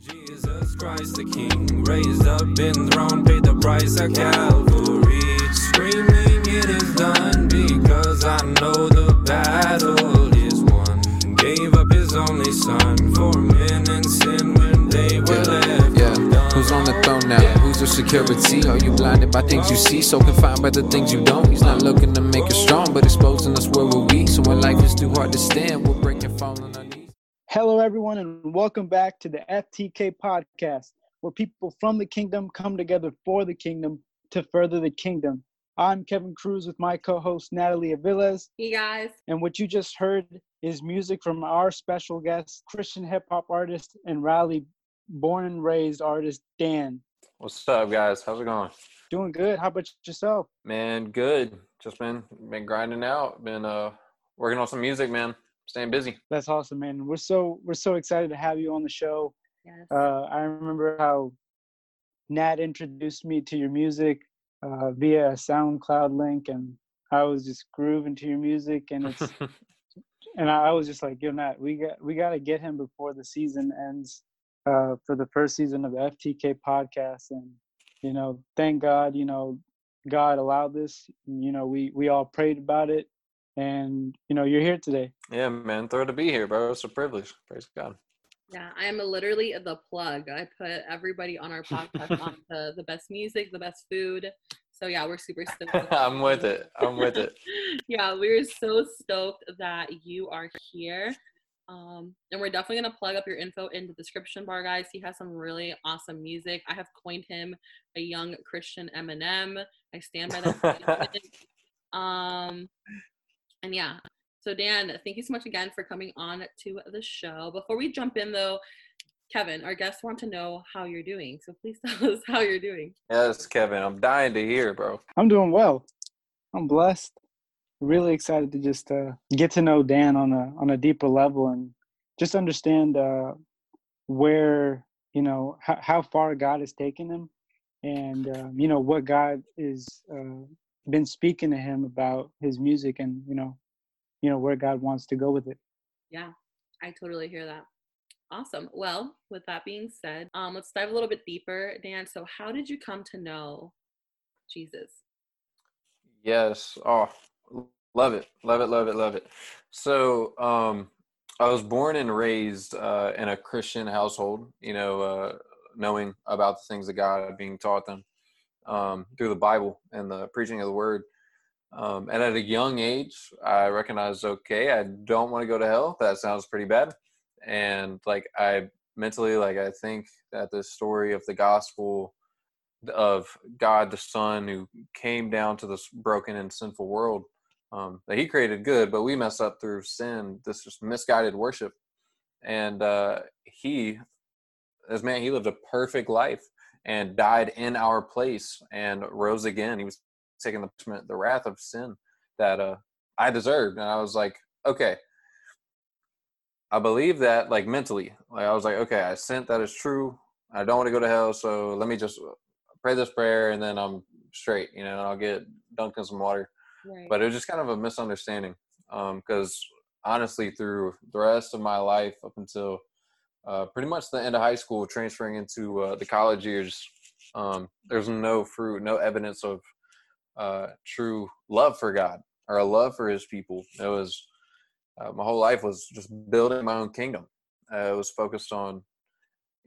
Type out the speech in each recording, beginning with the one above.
Jesus Christ the King, raised up in throne, paid the price at Calvary. Screaming, it is done, because I know the battle is won. Gave up his only son for men and sin when they were left Yeah, undone. who's on the throne now? Who's your security? Are you blinded by things you see? So confined by the things you don't. He's not looking to make us strong, but exposing us where we're weak. So when life is too hard to stand, we'll break and fall on our knees. Hello, everyone, and welcome back to the FTK podcast, where people from the kingdom come together for the kingdom to further the kingdom. I'm Kevin Cruz with my co host, Natalie Aviles, Hey guys. and what you just heard is music from our special guest, Christian hip hop artist and Raleigh born and raised artist, Dan. What's up, guys? How's it going? Doing good. How about yourself? Man, good. Just been been grinding out. Been uh working on some music, man. Staying busy. That's awesome, man. We're so we're so excited to have you on the show. Yes. Uh, I remember how Nat introduced me to your music uh, via a SoundCloud link, and I was just grooving to your music, and it's and I was just like, "Yo, Nat, we got we got to get him before the season ends uh, for the first season of the FTK podcast." And you know, thank God, you know, God allowed this. You know, we we all prayed about it, and you know, you're here today. yeah, man. Thrilled to be here, bro. It's a privilege. Praise God. yeah, I am literally the plug. I put everybody on our podcast on the, the best music, the best food. So yeah, we're super stoked. I'm with it. I'm with it. yeah, we're so stoked that you are here. Um, and we're definitely gonna plug up your info in the description bar, guys. He has some really awesome music. I have coined him a young Christian Eminem. I stand by that. um, and yeah. So Dan, thank you so much again for coming on to the show. Before we jump in, though, Kevin, our guests want to know how you're doing. So please tell us how you're doing. Yes, Kevin. I'm dying to hear, bro. I'm doing well. I'm blessed. Really excited to just uh, get to know Dan on a on a deeper level and just understand uh, where you know how, how far God has taken him, and um, you know what God is uh, been speaking to him about his music, and you know, you know where God wants to go with it. Yeah, I totally hear that. Awesome. Well, with that being said, um, let's dive a little bit deeper, Dan. So, how did you come to know Jesus? Yes. Oh, love it. Love it. Love it. Love it. So, um, I was born and raised uh, in a Christian household, you know, uh, knowing about the things of God being taught them um, through the Bible and the preaching of the word. Um, and at a young age, I recognized, okay, I don't want to go to hell. That sounds pretty bad. And like, I mentally, like, I think that the story of the gospel of God the Son who came down to this broken and sinful world um, that He created good, but we mess up through sin, this just misguided worship. And uh, He, as man, He lived a perfect life and died in our place and rose again. He was taking the punishment, the wrath of sin that uh, I deserved. And I was like, okay, I believe that like mentally. Like I was like, okay, I sent that is true. I don't want to go to hell, so let me just pray this prayer and then I'm straight, you know, and I'll get dunked in some water. Right. But it was just kind of a misunderstanding because honestly, through the rest of my life up until uh, pretty much the end of high school, transferring into uh, the college years, um, there's no fruit, no evidence of uh, true love for God or a love for His people. It was uh, my whole life was just building my own kingdom. Uh, it was focused on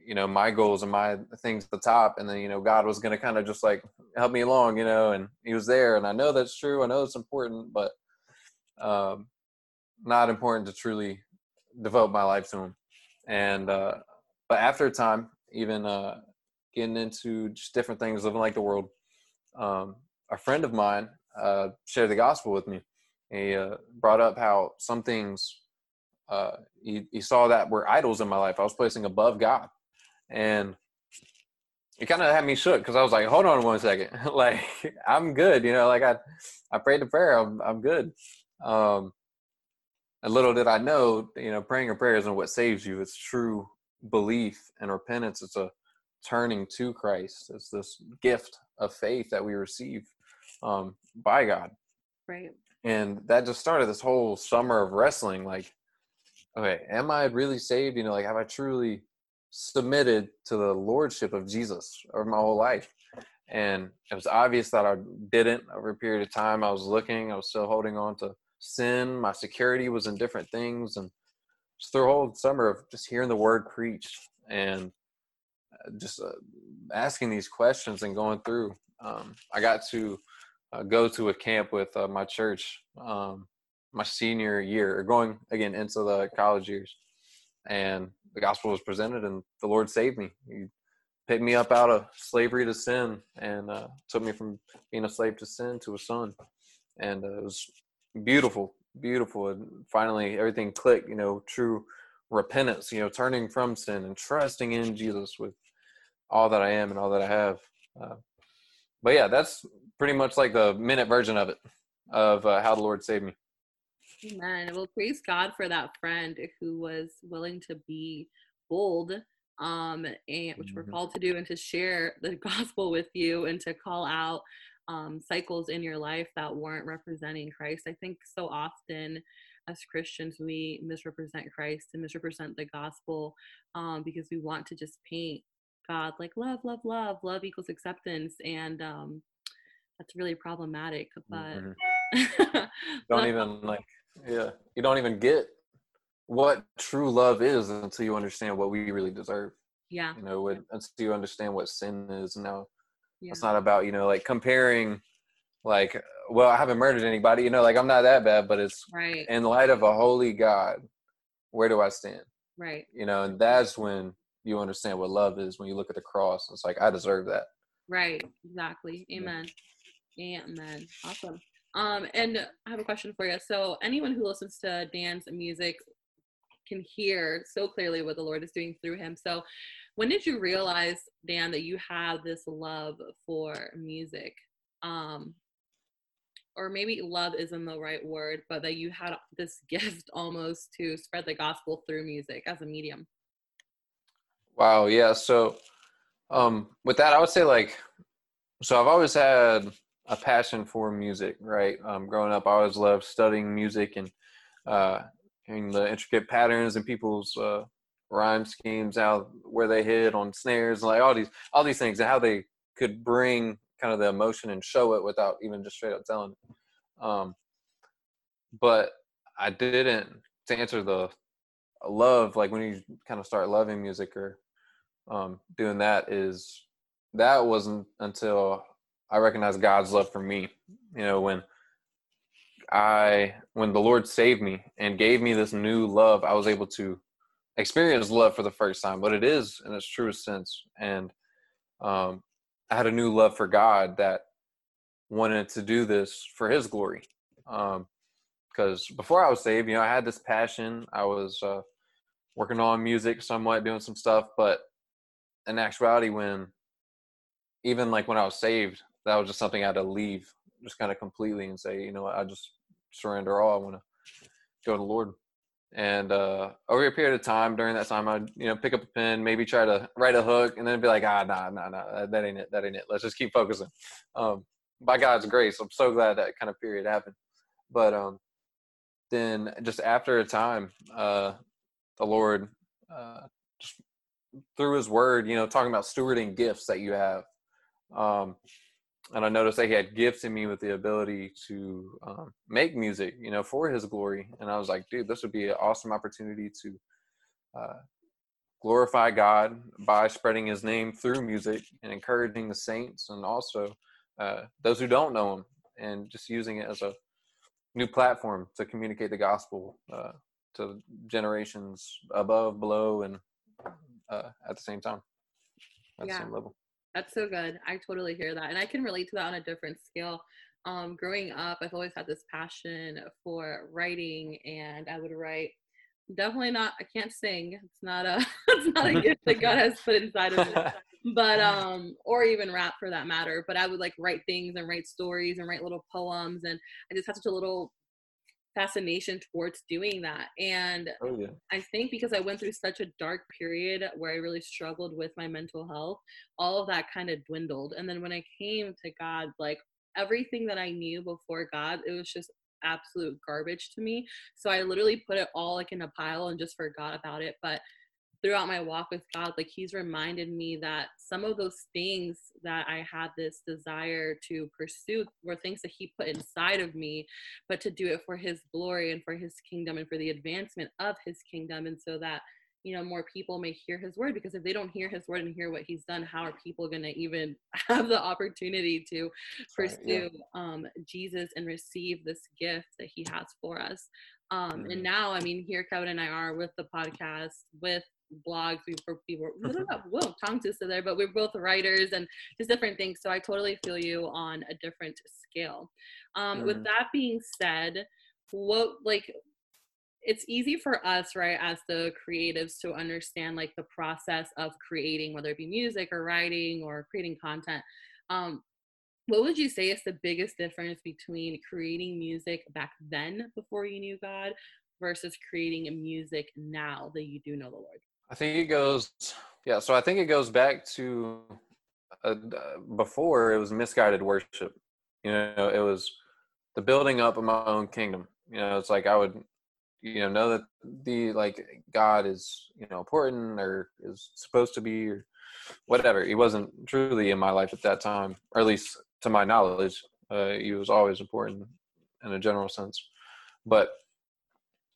you know my goals and my things at the top. And then you know god was going to kind of just like help me along you know and he was there. And i know that's true. I know it's important but um not important to truly devote my life to him and uh but after a time even uh getting into just different things living like the world um a friend of mine uh shared the gospel with me. He uh, brought up how some things uh he, he saw that were idols in my life. I was placing above god. And it kind of had me shook because I was like, hold on one second, like I'm good, you know, like I, I prayed the prayer, I'm, I'm good. Um, and little did I know, you know, praying a prayer isn't what saves you. It's true belief and repentance. It's a turning to Christ. It's this gift of faith that we receive um, by God. right. And that just started this whole summer of wrestling. Like, okay, am I really saved? You know, like, have I truly submitted to the lordship of Jesus over my whole life. And it was obvious that I didn't over a period of time. I was looking, I was still holding on to sin. My security was in different things. And just a whole summer of just hearing the word preached and uh, just uh, asking these questions and going through, um, I got to uh, go to a camp with uh, my church um, my senior year, or going again into the college years. And the gospel was presented, and the Lord saved me. He picked me up out of slavery to sin and uh, took me from being a slave to sin to a son. And uh, it was beautiful, beautiful. And finally, everything clicked, you know, true repentance, you know, turning from sin and trusting in Jesus with all that I am and all that I have. Uh, but yeah, that's pretty much like the minute version of it, of uh, how the Lord saved me. Amen. Well, praise God for that friend who was willing to be bold, um, and which we're Mhm. called to do, and to share the gospel with you, and to call out um, cycles in your life that weren't representing Christ. I think so often as Christians we misrepresent Christ and misrepresent the gospel um, because we want to just paint God like love, love, love, love equals acceptance, and um, that's really problematic. But Mhm. don't even like yeah you don't even get what true love is until you understand what we really deserve yeah, you know what, until you understand what sin is now yeah. it's not about you know like comparing like well i haven't murdered anybody you know like i'm not that bad but it's right, in light of a holy god where do i stand right. you know and that's when you understand what love is when you look at the cross it's like i deserve that Right, exactly. Yeah. Amen. Amen. Awesome. Um, and I have a question for you. So, anyone who listens to Dan's music can hear so clearly what the Lord is doing through him. So, when did you realize, Dan, that you have this love for music? Um, or maybe love isn't the right word, but that you had this gift almost to spread the gospel through music as a medium. Wow, yeah. So um with that I would say like so I've always had a passion for music, right? Um growing up I always loved studying music and uh hearing the intricate patterns and people's uh rhyme schemes out where they hit on snares like all these all these things and how they could bring kind of the emotion and show it without even just straight up telling. Um but I didn't to answer the love like when you kind of start loving music or um, doing that is that wasn't until I recognized God's love for me. You know, when I when the Lord saved me and gave me this new love, I was able to experience love for the first time, but it is in its truest sense. And um, I had a new love for God that wanted to do this for His glory. Because before I was saved, you know, I had this passion. I was uh, working on music somewhat, doing some stuff, but in actuality when even like when i was saved that was just something i had to leave just kind of completely and say you know i just surrender all i want to go to the lord and uh over a period of time during that time i'd you know pick up a pen maybe try to write a hook and then be like ah nah nah nah that, ain't it that ain't it let's just keep focusing um by god's grace i'm so glad that kind of period happened but um then just after a time uh the lord uh just through his word, you know, talking about stewarding gifts that you have. Um, and I noticed that he had gifted me with the ability to um, make music, you know, for his glory. And I was like, dude, this would be an awesome opportunity to uh, glorify God by spreading his name through music and encouraging the saints and also uh, those who don't know him and just using it as a new platform to communicate the gospel uh, to generations above, below, and uh, at the same time, at Yeah. the same level. That's so good. I totally hear that. And I can relate to that on a different scale. Um, growing up, I've always had this passion for writing and I would write definitely not I can't sing. It's not a it's not a gift that God has put inside of me. But um or even rap for that matter. But I would like write things and write stories and write little poems and I just had such a little fascination towards doing that. And oh yeah. I think because I went through such a dark period where I really struggled with my mental health, all of that kind of dwindled. And then when I came to God, like everything that I knew before God, it was just absolute garbage to me. So I literally put it all like in a pile and just forgot about it. But throughout my walk with God, like He's reminded me that some of those things that I had this desire to pursue were things that He put inside of me, but to do it for His glory and for His kingdom and for the advancement of His kingdom. And so that you know more people may hear his word because if they don't hear his word and hear what he's done how are people going to even have the opportunity to pursue um, jesus and receive this gift that he has for us um, mm-hmm. and now i mean here kevin and i are with the podcast with blogs we were, we were we well tongue twister there but we're both writers and just different things so i totally feel you on a different scale. Um, mm-hmm. with that being said what like it's easy for us right as the creatives to understand like the process of creating whether it be music or writing or creating content. Um, what would you say is the biggest difference between creating music back then before you knew god versus creating music now that you do know the lord i think it goes yeah so i think it goes back to uh, before it was misguided worship. You know it was the building up of my own kingdom. You know it's like i would you know know that the like god is you know important or is supposed to be or whatever. He wasn't truly in my life at that time or at least to my knowledge. Uh, he was always important in a general sense. But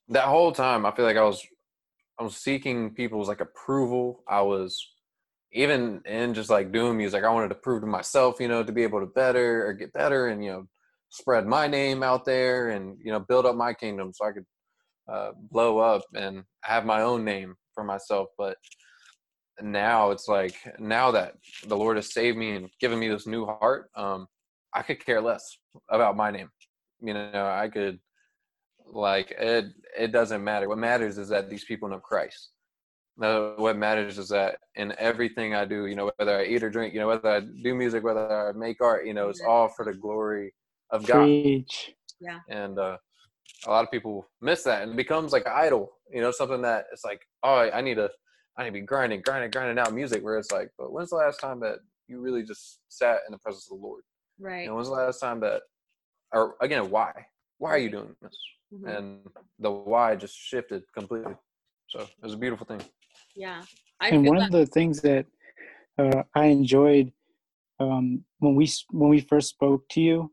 that whole time i feel like i was i was seeking people's like approval i was even in just like doing music i wanted to prove to myself you know to be able to better or get better and you know spread my name out there and you know build up my kingdom so i could uh, blow up and have my own name for myself. But now it's like now that the Lord has saved me and given me this new heart, um, I could care less about my name. You know, I could like it. It doesn't matter. What matters is that these people know Christ. No, what matters is that in everything I do, you know, whether I eat or drink, you know, whether I do music, whether I make art, you know, it's all for the glory of God. Preach. Yeah. And uh, a lot of people miss that and it becomes like idol you know something that it's like oh i need to i need to be grinding grinding grinding out music where it's like but when's the last time that you really just sat in the presence of the lord right you know, when's the last time that or again why why are you doing this mm-hmm. and the why just shifted completely so it was a beautiful thing yeah I and one that- of the things that uh, i enjoyed um, when we when we first spoke to you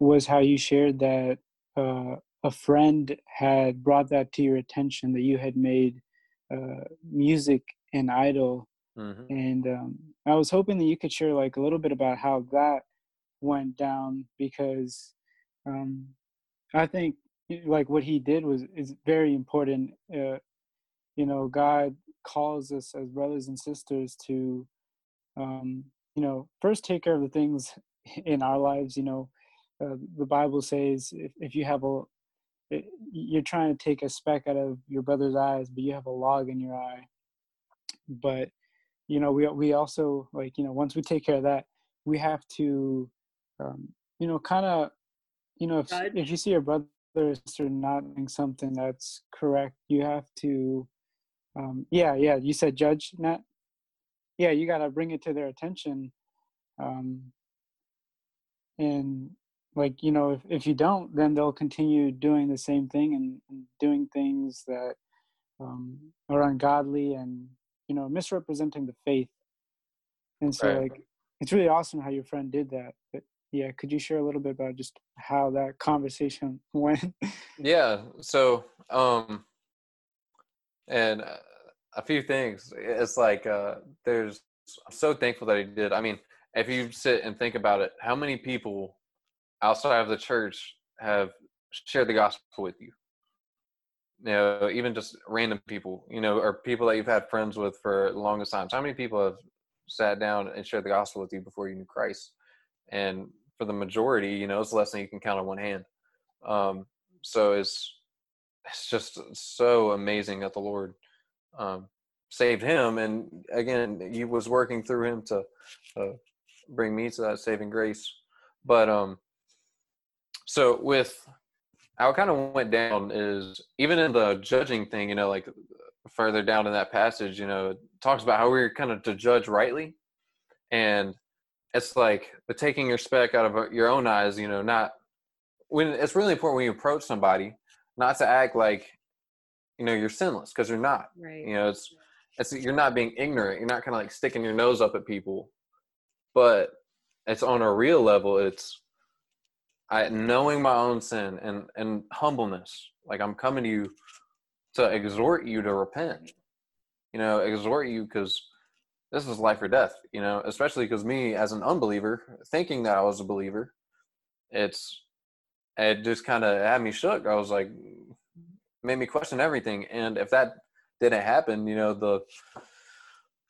was how you shared that uh, a friend had brought that to your attention that you had made uh, music an idol mm-hmm. and um, i was hoping that you could share like a little bit about how that went down because um, i think like what he did was is very important uh, you know god calls us as brothers and sisters to um, you know first take care of the things in our lives you know uh, the bible says if, if you have a it, you're trying to take a speck out of your brother's eyes, but you have a log in your eye. But you know, we we also like you know once we take care of that, we have to, um, you know, kind of, you know, if if you see your brother or sister not doing something that's correct, you have to, um, yeah, yeah. You said judge, not, yeah. You got to bring it to their attention, um, and like you know if, if you don't then they'll continue doing the same thing and, and doing things that um, are ungodly and you know misrepresenting the faith and so right. like it's really awesome how your friend did that yeah could you share a little bit about just how that conversation went? Yeah so um and uh, a few things it's like uh there's i'm so thankful that he did i mean if you sit and think about it how many people outside of the church have shared the gospel with you? You know even just random people you know or people that you've had friends with for the longest times how many people have sat down and shared the gospel with you before you knew christ? And for the majority you know it's less than you can count on one hand. Um, so it's it's just so amazing that the lord um, saved him. And again he was working through him to uh, bring me to that saving grace. But um so with how it kind of went down is even in the judging thing, you know, like further down in that passage, you know, it talks about how we're kind of to judge rightly. And it's like the taking your speck out of uh, your own eyes, you know, not when it's really important when you approach somebody, not to act like, you know, you're sinless because you're not. Right. You know, it's it's you're not being ignorant. You're not kind of like sticking your nose up at people, but it's on a real level. It's I knowing my own sin and and humbleness. Like I'm coming to you to exhort you to repent. You know, exhort you because this is life or death. You know, especially because me as an unbeliever, thinking that I was a believer, it's it just kind of had me shook. I was like, made me question everything. And if that didn't happen, you know, the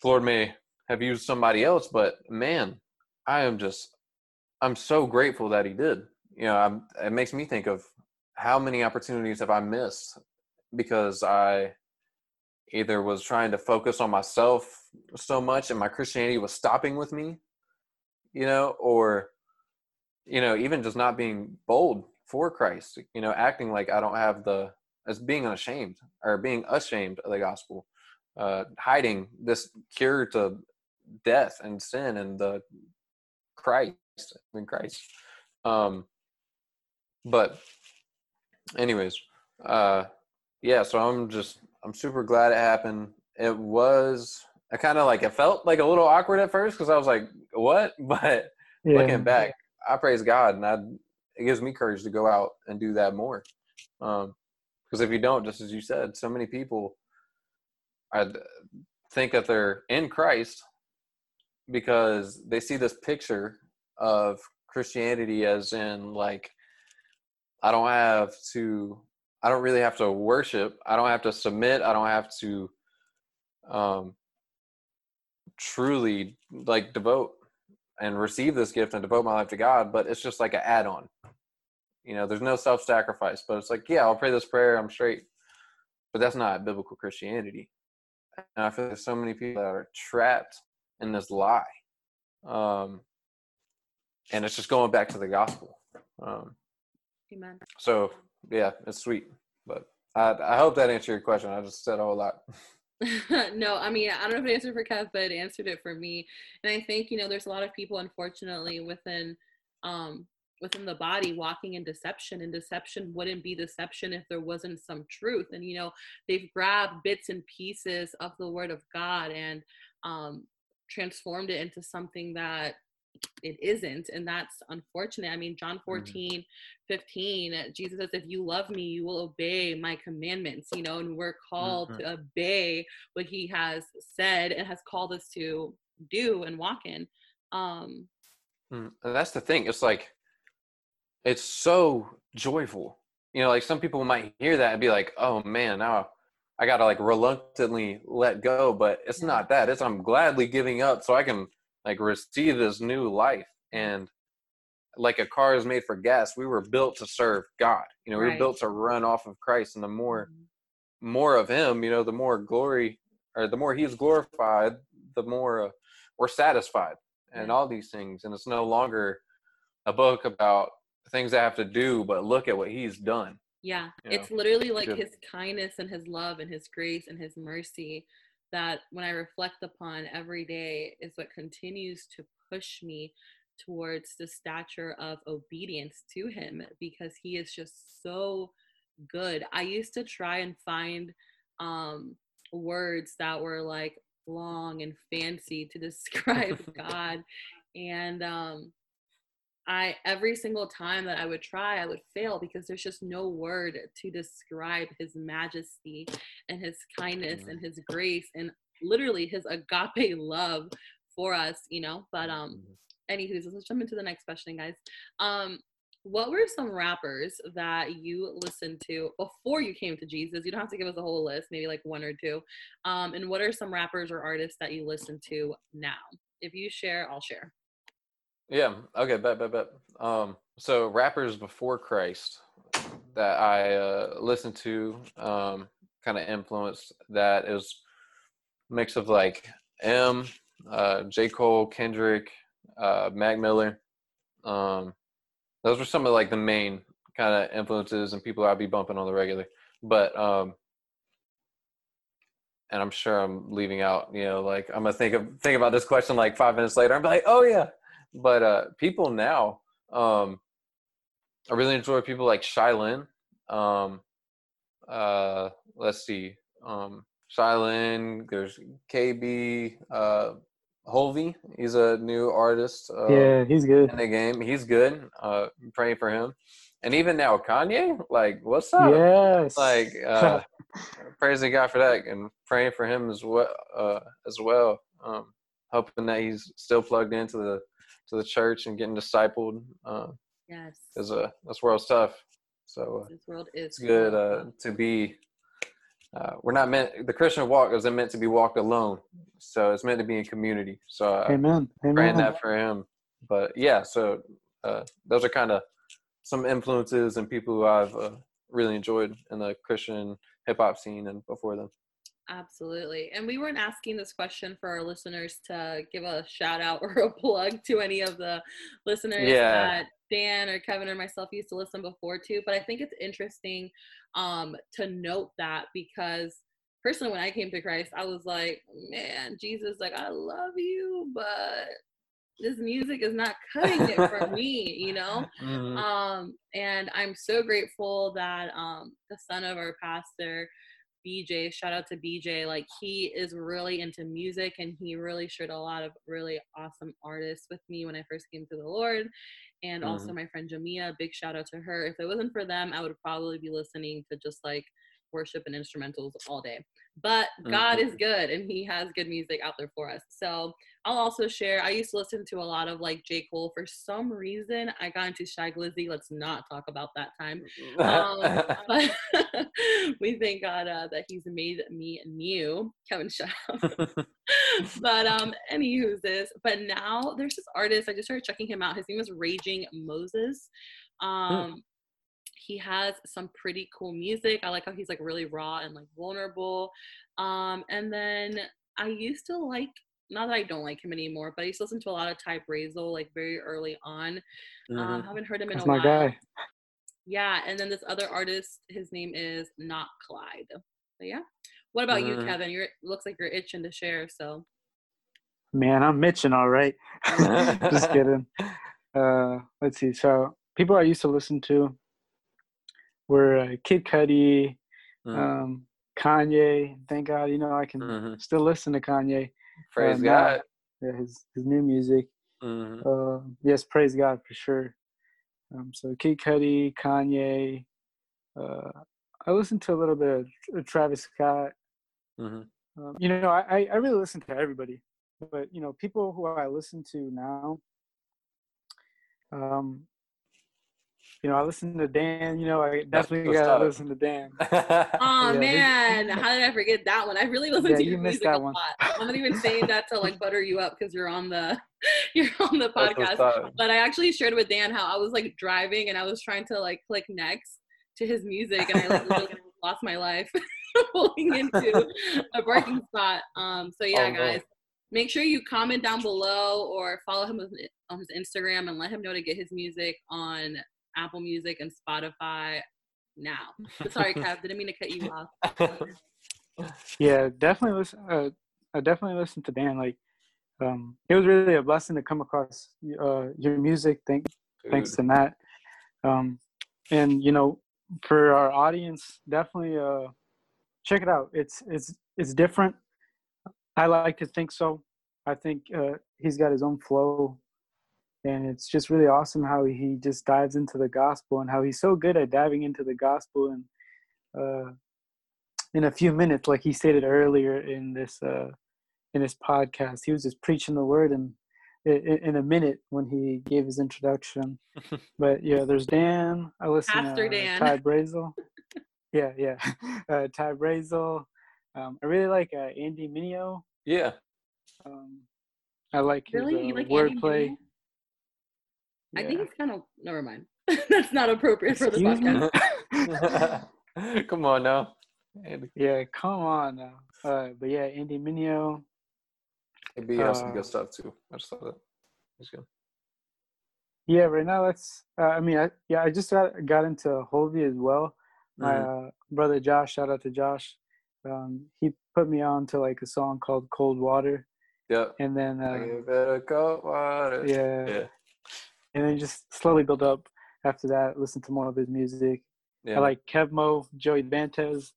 Lord may have used somebody else, but man, I am just, I'm so grateful that He did. You know, I'm, it makes me think of how many opportunities have I missed because I either was trying to focus on myself so much and my Christianity was stopping with me, you know, or, you know, even just not being bold for Christ, you know, acting like I don't have the as being unashamed or being ashamed of the gospel, uh, hiding this cure to death and sin and the Christ in Christ. Um, but, anyways, uh, yeah. So I'm just I'm super glad it happened. It was I kind of like it felt like a little awkward at first because I was like, what? But yeah. looking back, I praise God and I it gives me courage to go out and do that more. Um, because if you don't, just as you said, so many people I think that they're in Christ because they see this picture of Christianity as in like I don't have to I don't really have to worship. I don't have to submit. I don't have to um truly like devote and receive this gift and devote my life to God, but it's just like an add-on. You know, there's no self-sacrifice, but it's like, yeah, I'll pray this prayer, I'm straight. But that's not biblical Christianity. And I feel like there's so many people that are trapped in this lie. Um, and it's just going back to the gospel. Um, Amen. So yeah, it's sweet. But I, I hope that answered your question. I just said a whole lot. no, I mean, I don't know if it answered for Kev, but it answered it for me. And I think, you know, there's a lot of people, unfortunately, within um, within the body walking in deception and deception wouldn't be deception if there wasn't some truth and you know they've grabbed bits and pieces of the word of god and um, transformed it into something that it isn't and that's unfortunate i mean john mm-hmm. 14 mm-hmm. 15 jesus says if you love me you will obey my commandments you know and we're called mm-hmm. to obey what he has said and has called us to do and walk in um mm, that's the thing it's like it's so joyful. You know, like some people might hear that and be like, "Oh man, now I gotta like reluctantly let go," but it's not that. It's I'm gladly giving up so I can like receive this new life. And like a car is made for gas, we were built to serve God. You know, we were built to run off of Christ, and the more mm-hmm. more of Him, you know, the more glory or the more He's glorified, the more uh, we're satisfied, and all these things. And it's no longer a book about things I have to do, but look at what he's done. Yeah. it's know? literally like his kindness and his love and his grace and his mercy that when I reflect upon every day is what continues to push me towards the stature of obedience to him because he is just so good. I used to try and find um words that were like long and fancy to describe God and um I every single time that I would try, I would fail because there's just no word to describe his majesty and his kindness and his grace and literally his agape love for us, you know. But um mm-hmm. anywho, let's jump into the next question, guys. Um, what were some rappers that you listened to before you came to Jesus? You don't have to give us a whole list, maybe like one or two. Um, and what are some rappers or artists that you listen to now? If you share, I'll share. Yeah. Okay. Bet. Bet. Bet. Um. So rappers before Christ that I uh, listened to, um, kind of influenced that is mix of like M, uh, J Cole, Kendrick, uh, Mac Miller. Um, those were some of like the main kind of influences and people I'd be bumping on the regular. But um, and I'm sure I'm leaving out. You know, like I'm gonna think of think about this question like five minutes later. I'm like, oh yeah, but uh, people now, um, I really enjoy people like Shai Linne. Um, uh, let's see, um, Shai Linne. There's KB uh, Hulvey. He's a new artist. Uh, yeah, he's good. in the game. He's good. Uh, I'm praying for him. And even now, Kanye, like, what's up? Yes. Like, uh, praising God for that and praying for him as well. Uh, as well, um, hoping that he's still plugged into the to the church and getting discipled. Uh, Yes. because uh, this world's tough. So uh, This world is it's good uh, to be. Uh, we're not meant. The Christian walk isn't meant to be walked alone. So it's meant to be in community. So uh, Amen. praying Amen. that for him. But yeah, so uh, those are kind of some influences and people who I've uh, really enjoyed in the Christian hip hop scene and before them. Absolutely. And we weren't asking this question for our listeners to give a shout out or a plug to any of the listeners Yeah. that Dan or Kevin or myself used to listen before to. But I think it's interesting um, to note that because personally, when I came to Christ, I was like, man, Jesus, like, I love you, but this music is not cutting it for me, you know? um and i'm so grateful that um the son of our pastor bj shout out to bj like he is really into music and he really shared a lot of really awesome artists with me when i first came to the lord and also mm-hmm. my friend jamia big shout out to her. If it wasn't for them i would probably be listening to just like worship and instrumentals all day but god is good and he has good music out there for us so I'll also share. I used to listen to a lot of like J. Cole. For some reason, I got into Shy Glizzy. Let's not talk about that time. Um, but we thank God uh, that He's made me new, Kevin Shaw. but um, any who's this. But now there's this artist. I just started checking him out. His name is Raging Moses. Um, he has some pretty cool music. I like how he's like really raw and like vulnerable. Um, and then I used to like not that I don't like him anymore, but I used to listen to a lot of Ty Brasel like very early on. Um, Mhm. haven't heard him in That's a my while. guy. Yeah, and then this other artist, his name is Not Clyde. But yeah. What about you, Mhm. Kevin? You're looks like you're itching to share. So Man, I'm Mitching all right. Just kidding. Uh, let's see. So people I used to listen to were uh, Kid Cudi, Mhm. um, Kanye. Thank God, you know I can Mhm. still listen to Kanye. Praise uh, now. God. Yeah, his his new music. Mhm. Uh, yes, praise God for sure. Um, so Kid Cudi, Kanye. Uh, I listened to a little bit of Travis Scott. Mhm. Um, you know, I, I- I really listen to everybody, but you know, people who I listen to now, um, you know, I listen to Dan. You know, I definitely what's gotta up. listen to Dan. Oh Yeah, man, how did I forget that one? I really listen Yeah, to you your missed music that a one. lot. I'm not even saying that to like butter you up because you're on the you're on the podcast. But I actually shared with Dan how I was like driving and I was trying to like click next to his music and I like literally lost my life pulling into a parking spot. Um, so yeah, Oh, no. guys, make sure you comment down below or follow him on his Instagram and let him know to get his music on Apple Music and Spotify now. Sorry, Kev, didn't mean to cut you off. Yeah, definitely listen. Uh, I definitely listen to Dan. Like, um, it was really a blessing to come across uh, your music. Thank, thanks to Matt. Um, and you know, for our audience, definitely uh, check it out. It's it's it's different. I like to think so. I think uh, he's got his own flow, and it's just really awesome how he just dives into the gospel and how he's so good at diving into the gospel and uh, in a few minutes, like he stated earlier in this uh, in this podcast, he was just preaching the word and in, in a minute when he gave his introduction. but yeah, there's Dan. I listen Pastor to Dan. Ty Brasel. yeah, yeah, uh, Ty Brasel. Um, I really like uh, Andy Mineo Yeah. Um, I like his Really? uh, You like Andy wordplay. Mineo? I think it's kind of never mind. That's not appropriate for the podcast. Come on now. Yeah, come on now. Uh, but yeah, Andy Mineo. Maybe he has some Uh, good stuff too. I just thought that. He's good. Yeah, right now that's. Uh, I mean, I, yeah, I just got got into Hulvey as well. My Mhm. uh, brother Josh, shout out to Josh. Um, he put me on to like a song called "Cold Water," Yep. and then uh, give it a cold water. yeah, Yeah. And then just slowly build up. After that, listen to more of his music. Yeah. I like Kevmo, Joey Vantes.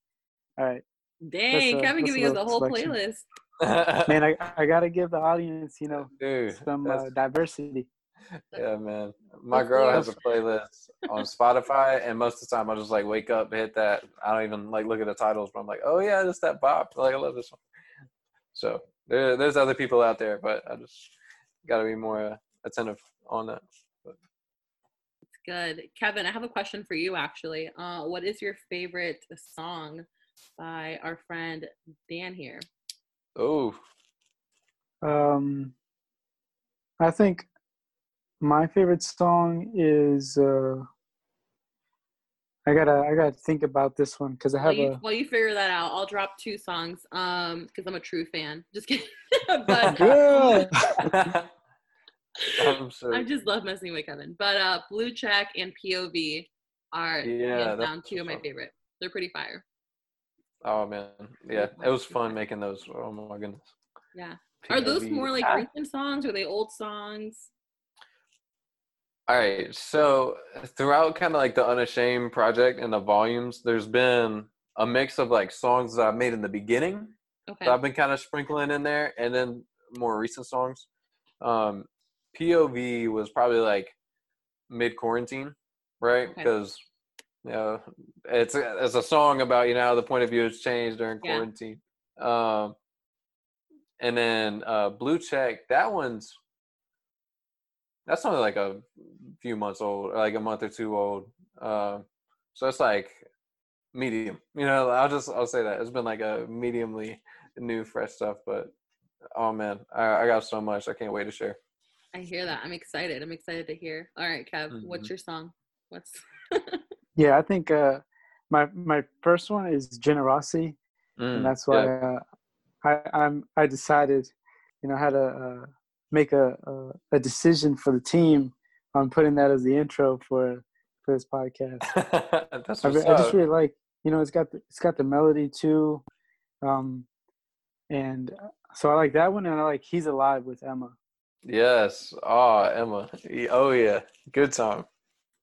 All right, Dang, a- Kevin that's giving us a whole selection. playlist. Man, I, I gotta give the audience, you know, Dude, some uh, diversity. yeah, man. My girl has a playlist on Spotify, and most of the time I just like wake up, hit that. I don't even like look at the titles, but I'm like, oh yeah, this that bop. Like I love this one. So there, there's other people out there, but I just got to be more uh, attentive on that. Good. Kevin, I have a question for you actually. Uh, what is your favorite song by our friend Dan here? Oh, Um, I think my favorite song is. Uh, I gotta I gotta think about this one because I While have you, a. while you figure that out, I'll drop two songs um because I'm a true fan. Just kidding. but Girl. I just love messing with Kevin. But uh Blue Check and POV are Yeah, down two of my fun. favorite. They're pretty fire. oh man, yeah, it was fun making those. Oh my goodness. Yeah. Are those more like recent songs? Or are they old songs? All right. So throughout kind of like the Unashamed project and the volumes, there's been a mix of like songs that I made in the beginning Okay. that I've been kind of sprinkling in there, and then more recent songs. Um, POV was probably like mid quarantine, right? Okay. Because you know it's a, it's a song about you know how the point of view has changed during Yeah. quarantine. Um, and then uh, Blue Check, that one's that's only like a few months old, or like a month or two old. Um, so it's like medium. You know, I'll just I'll say that it's been like a mediumly new, fresh stuff. But oh man, I, I got so much. I can't wait to share. I hear that. I'm excited. I'm excited to hear. All right, Kev, what's Mhm. your song? What's Yeah, I think uh, my my first one is generosity, Mm, and that's why uh, I I'm I decided, you know, how to uh, make a, a a decision for the team on putting that as the intro for for this podcast. that's I, what's re- I just really like, you know, it's got the, it's got the melody too, um, and uh, so I like that one, and I like "He's Alive" with Emma. Yes. Oh, Emma. Oh yeah. Good time.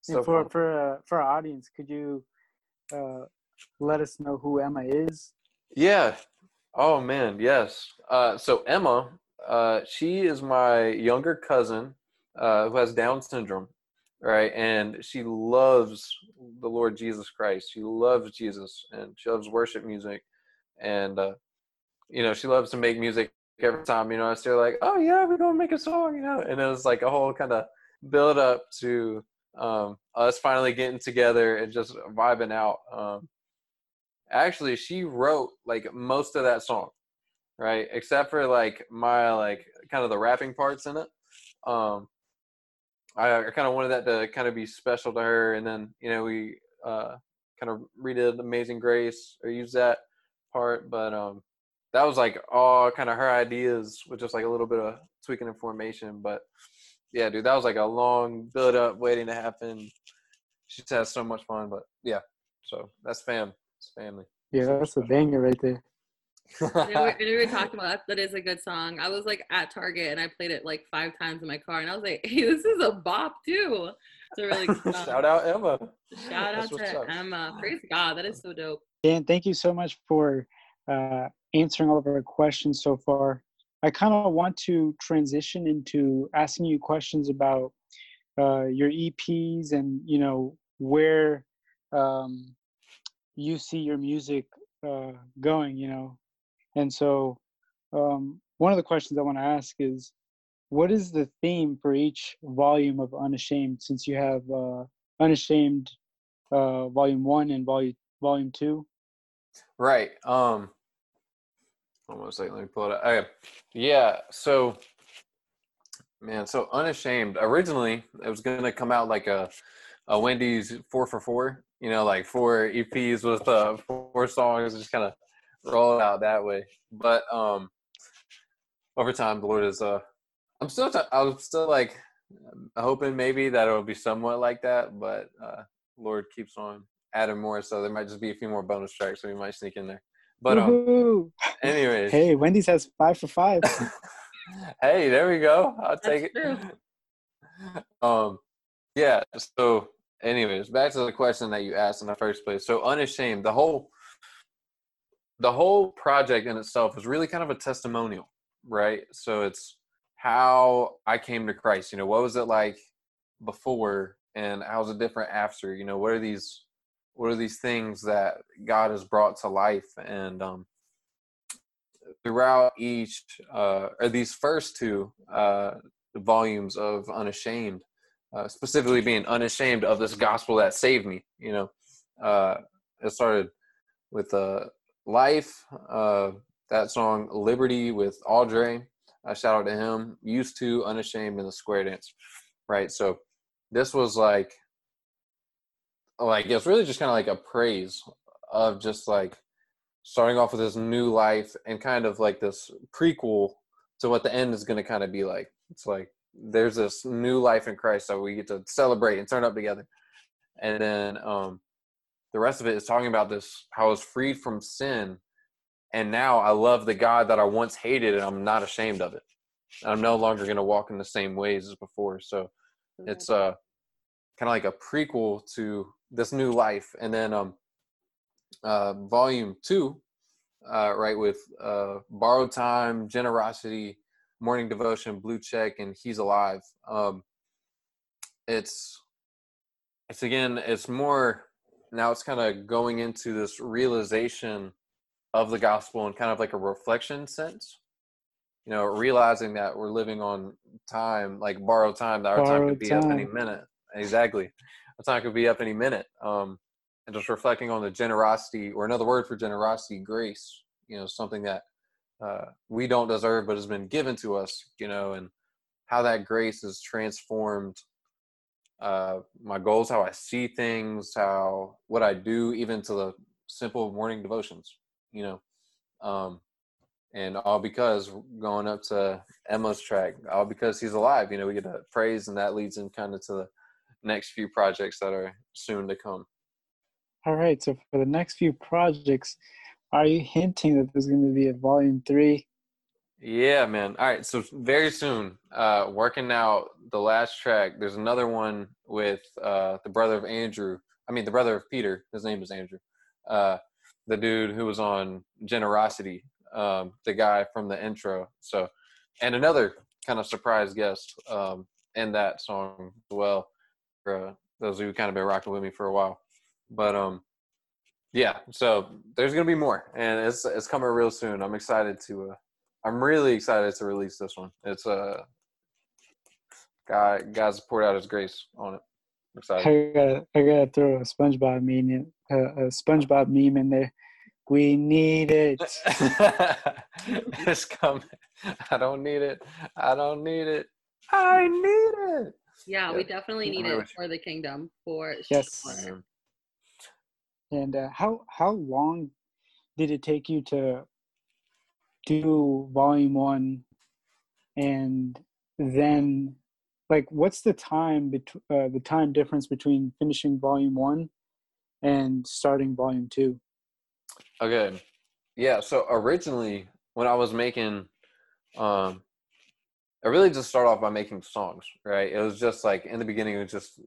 So for fun. for uh, for our audience, could you uh, let us know who Emma is? Yeah. Oh man, yes. Uh, so Emma, uh, she is my younger cousin uh, who has Down syndrome, right? And she loves the Lord Jesus Christ. She loves Jesus, and she loves worship music, and uh, you know she loves to make music every time. You know, I see her like, oh yeah, we're gonna make a song, you know, and it was like a whole kind of build up to um, us finally getting together and just vibing out. Um, actually she wrote like most of that song right except for like my like kind of the rapping parts in it um i, I kind of wanted that to kind of be special to her and then you know we uh kind of redid amazing grace or use that part but um that was like all kind of her ideas with just like a little bit of tweaking information but yeah dude that was like a long build up waiting to happen she just has so much fun but yeah so that's fam it's family Yeah, that's a banger right there. I know, we, I know we were talking about that. That is a good song. I was like at Target and I played it like five times in my car, and I was like, "Hey, this is a bop too." It's a really good song. Shout out Emma. Shout That's out to up. Emma. Praise God. That is so dope. Dan, thank you so much for uh, answering all of our questions so far. I kind of want to transition into asking you questions about uh, your EPs and you know where um, you see your music uh, going. You know, and so um, one of the questions I want to ask is, what is the theme for each volume of Unashamed? Since you have uh, Unashamed uh, Volume One and Volume Volume Two. Right. Um almost like let me pull it up. Okay. Yeah, so man, so unashamed. Originally it was gonna come out like a a Wendy's four for four, you know, like four EPs with uh four songs, just kind of roll it out that way. But um over time the Lord is uh I'm still t- I'm still like hoping maybe that it'll be somewhat like that, but uh Lord keeps on adding more, so there might just be a few more bonus tracks we might sneak in there. But um anyways. Hey, Wendy's has five for five. hey, there we go. I'll take That's it. Um yeah, so anyways, back to the question that you asked in the first place. So unashamed, the whole the whole project in itself is really kind of a testimonial, right? So it's how I came to Christ. You know, what was it like before, and how's it different after? You know, what are these what are these things that God has brought to life? And um, throughout each uh, or these first two uh, volumes of Unashamed, uh, specifically being unashamed of this gospel that saved me. You know, uh, it started with uh, life. Uh, that song "Liberty" with Audrey. I shout out to him. Used to unashamed in the square dance, right? So this was like, like it's really just kind of like a praise of just like starting off with this new life and kind of like this prequel to what the end is going to kind of be like. It's like there's this new life in Christ that we get to celebrate and turn up together. And then um, the rest of it is talking about this how I was freed from sin. And now I love the God that I once hated and I'm not ashamed of it. I'm no longer going to walk in the same ways as before. So it's uh, kind of like a prequel to this new life. And then um, uh, volume two, uh, right, with uh, Borrowed Time, Generosity, Morning Devotion, Blue Check, and He's Alive. Um, it's it's again, it's more now. It's kind of going into this realization of the gospel and kind of like a reflection sense. You know, realizing that we're living on time, like borrowed time, that our time Borrowed could be up any minute. Exactly, It's not going to be up any minute. Um, and just reflecting on the generosity, or another word for generosity, grace. You know, something that uh, we don't deserve, but has been given to us. You know, and how that grace has transformed uh, my goals, how I see things, how what I do, even to the simple morning devotions. You know, um, and all because going up to Emma's track, all because he's alive. You know, we get to praise, and that leads in kind of to the next few projects that are soon to come. All right. So for the next few projects, are you hinting that there's going to be a volume three? Yeah, man. All right, so very soon, uh, working out the last track. There's another one with uh, the brother of Andrew. I mean, the brother of Peter. His name is Andrew. Uh, the dude who was on Generosity, um, the guy from the intro. So, and another kind of surprise guest um, in that song as well. Uh, those who kind of been rocking with me for a while, but um, yeah. So there's gonna be more, and it's it's coming real soon. I'm excited to. Uh, I'm really excited to release this one. It's uh, God, God's poured out His grace on it. I'm excited. I gotta, I gotta throw a SpongeBob meme, in, uh, a SpongeBob meme in there. We need it. it's coming. I don't need it. I don't need it. I need it. Yeah, we definitely need right it for the kingdom for Yes. sure. And uh, how how long did it take you to do volume one, and then like what's the time between uh, the time difference between finishing volume one and starting volume two? Okay. Yeah. So originally, when I was making, um, I really just started off by making songs. Right. It was just like in the beginning, it was just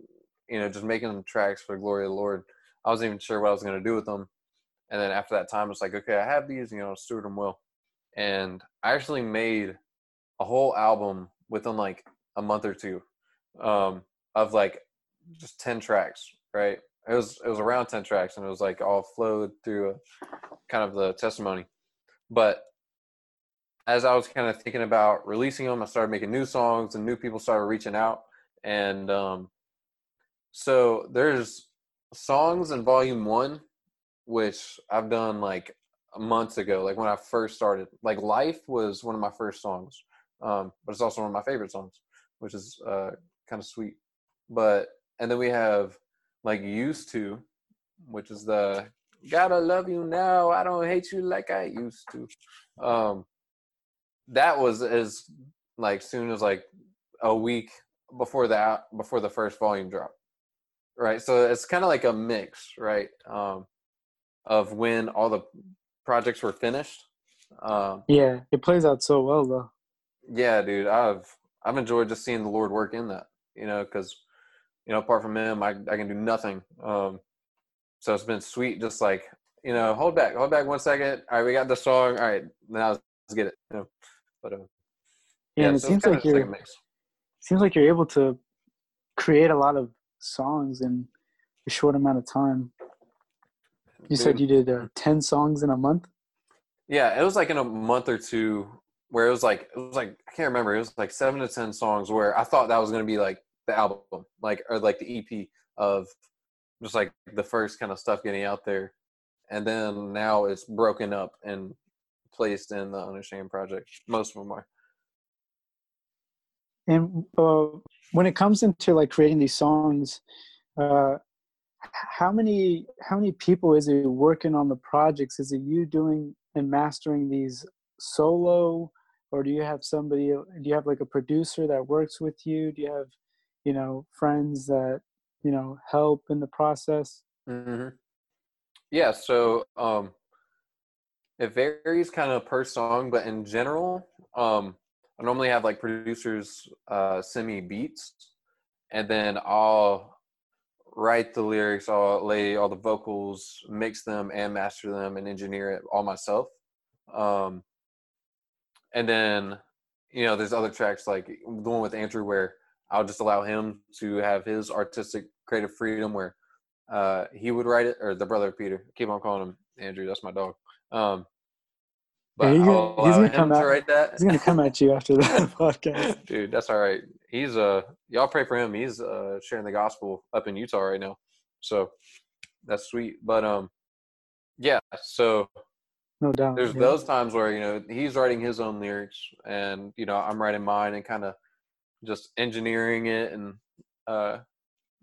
you know just making them tracks for the glory of the Lord. I wasn't even sure what I was going to do with them. And then after that time, it's like, okay, I have these. You know, steward them well. And I actually made a whole album within like a month or two, um, of like just ten tracks. Right. It was it was around ten tracks, and it was like all flowed through a, kind of the testimony. But as I was kind of thinking about releasing them, I started making new songs, and new people started reaching out. And um, so there's songs in volume one, which I've done like months ago, like when I first started. Like Life was one of my first songs, um, but it's also one of my favorite songs, which is uh, kind of sweet. But and then we have like Used to, which is the gotta love you now. I don't hate you like I used to. Um, that was as like soon as like a week before that before the first volume drop right so it's kind of like a mix right um of when all the projects were finished um Yeah, it plays out so well though. yeah dude i've i've enjoyed just seeing the lord work in that you know because you know apart from him i i can do nothing um so it's been sweet just like you know, hold back, hold back one second. All right, we got the song. All right, now let's get it. You know, but uh, Yeah, and it so seems like you're mix. seems like you're able to create a lot of songs in a short amount of time. You said you did uh, ten songs in a month. Yeah, it was like in a month or two where it was like it was like I can't remember. It was like seven to ten songs where I thought that was gonna be like the album, like or like the EP of just like the first kind of stuff getting out there, and then now it's broken up and placed in the Unashamed project. Most of them are. And uh, when it comes into like creating these songs, uh, how many how many people is it working on the projects? Is it you doing and mastering these solo, or do you have somebody? Do you have like a producer that works with you? Do you have you know friends that you know help in the process? hmm Yeah, so um, it varies kind of per song, but in general, um, I normally have like producers uh, send me beats, and then I'll write the lyrics, I'll lay all the vocals, mix them, and master them, and engineer it all myself. Um, and then, you know, there's other tracks like the one with Andrew where I'll just allow him to have his artistic creative freedom where uh, he would write it, or the brother of Peter. Keep on calling him Andrew. That's my dog. Um, but Yeah, he's gonna- he's gonna come to out- write that. He's gonna come at you after the podcast. Dude, that's all right. He's uh, y'all pray for him. He's uh sharing the gospel up in Utah right now, so that's sweet. But um, yeah. So No doubt. there's yeah. those times where you know he's writing his own lyrics and you know i'm writing mine and kind of just engineering it and uh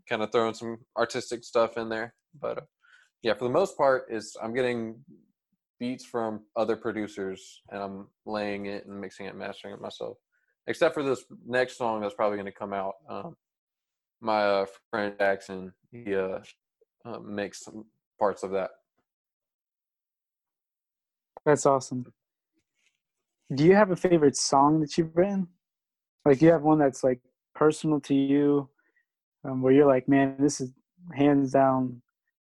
kind of throwing some artistic stuff in there but uh, yeah for the most part is i'm getting beats from other producers and i'm laying it and mixing it and mastering it myself except for this next song that's probably going to come out um my uh, friend jackson he uh, uh some parts of that That's awesome. Do you have a favorite song that you've written? Like, you have one that's like personal to you, um, where you're like, man, this is hands down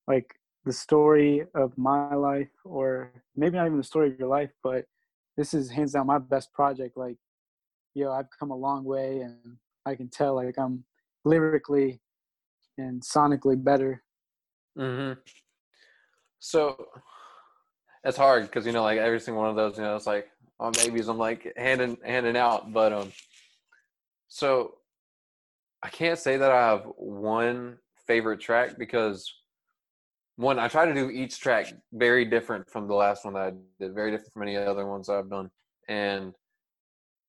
like the story of my life, or maybe not even the story of your life, but this is hands down my best project. Like, yo, I've come a long way, and I can tell like I'm lyrically and sonically better. hmm So it's hard because you know, like every single one of those, you know, it's like on babies, I'm like handing handing out. But um, so I can't say that I have one favorite track because one, I try to do each track very different from the last one that I did, very different from any other ones I've done, and